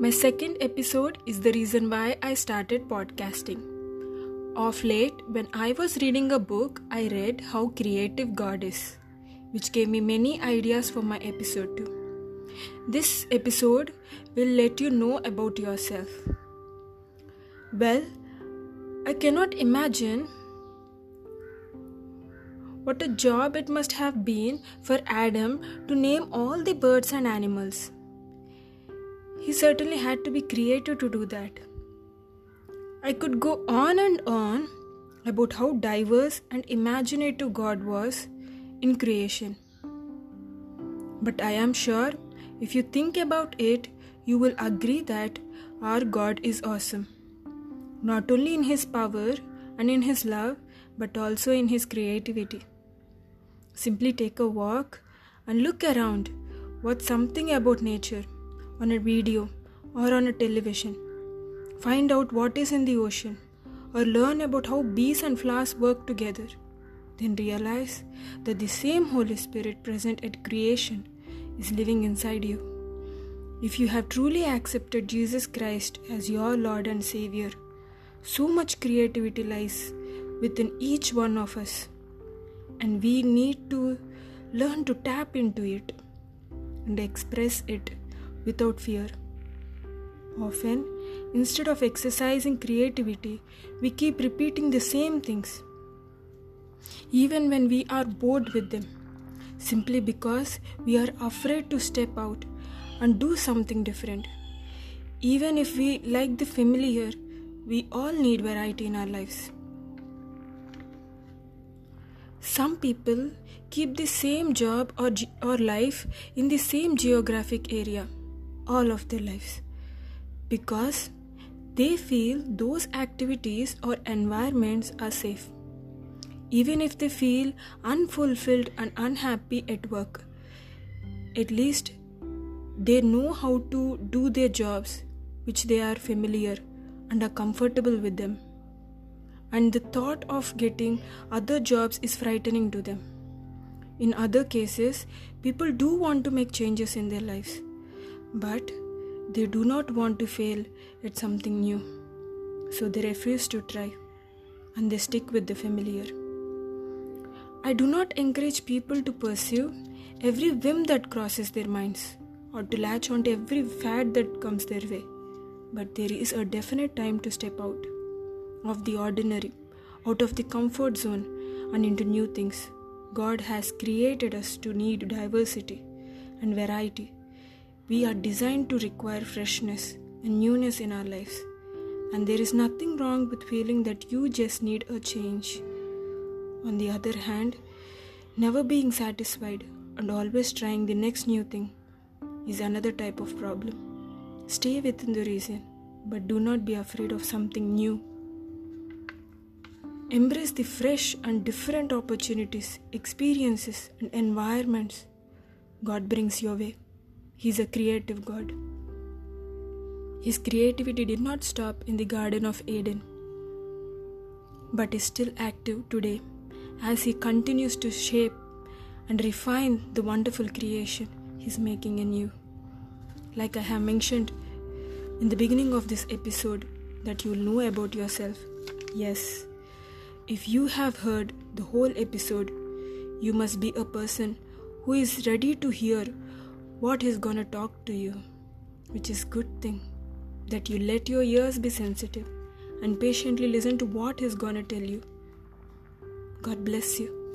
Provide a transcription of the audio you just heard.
My second episode is the reason why I started podcasting. Of late, when I was reading a book, I read How Creative God Is, which gave me many ideas for my episode too. This episode will let you know about yourself. Well, I cannot imagine what a job it must have been for Adam to name all the birds and animals. He certainly had to be creative to do that. I could go on and on about how diverse and imaginative God was in creation. But I am sure if you think about it, you will agree that our God is awesome. Not only in His power and in His love, but also in His creativity. Simply take a walk and look around. What's something about nature on a video or on a television? Find out what is in the ocean or learn about how bees and flowers work together. Then realize that the same Holy Spirit present at creation is living inside you. If you have truly accepted Jesus Christ as your Lord and Savior, so much creativity lies within each one of us, and we need to learn to tap into it and express it without fear. Often, instead of exercising creativity, we keep repeating the same things, even when we are bored with them simply because we are afraid to step out and do something different. Even if we like the familiar, we all need variety in our lives. Some people keep the same job or, ge- or life in the same geographic area all of their lives because they feel those activities or environments are safe even if they feel unfulfilled and unhappy at work. At least they know how to do their jobs, which they are familiar and are comfortable with them. And the thought of getting other jobs is frightening to them. In other cases, people do want to make changes in their lives, but they do not want to fail at something new. So they refuse to try and they stick with the familiar. I do not encourage people to pursue every whim that crosses their minds or to latch on to every fad that comes their way. But there is a definite time to step out of the ordinary, out of the comfort zone, and into new things. God has created us to need diversity and variety. We are designed to require freshness and newness in our lives. And there is nothing wrong with feeling that you just need a change. On the other hand, never being satisfied and always trying the next new thing is another type of problem. Stay within the reason, but do not be afraid of something new. Embrace the fresh and different opportunities, experiences, and environments God brings your way. He is a creative God. His creativity did not stop in the Garden of Eden, but is still active today as He continues to shape and refine the wonderful creation He's making in you. Like I have mentioned in the beginning of this episode, that you'll know about yourself. Yes, if you have heard the whole episode, you must be a person who is ready to hear what he's gonna talk to you, which is good thing that you let your ears be sensitive and patiently listen to what he's gonna tell you. God bless you.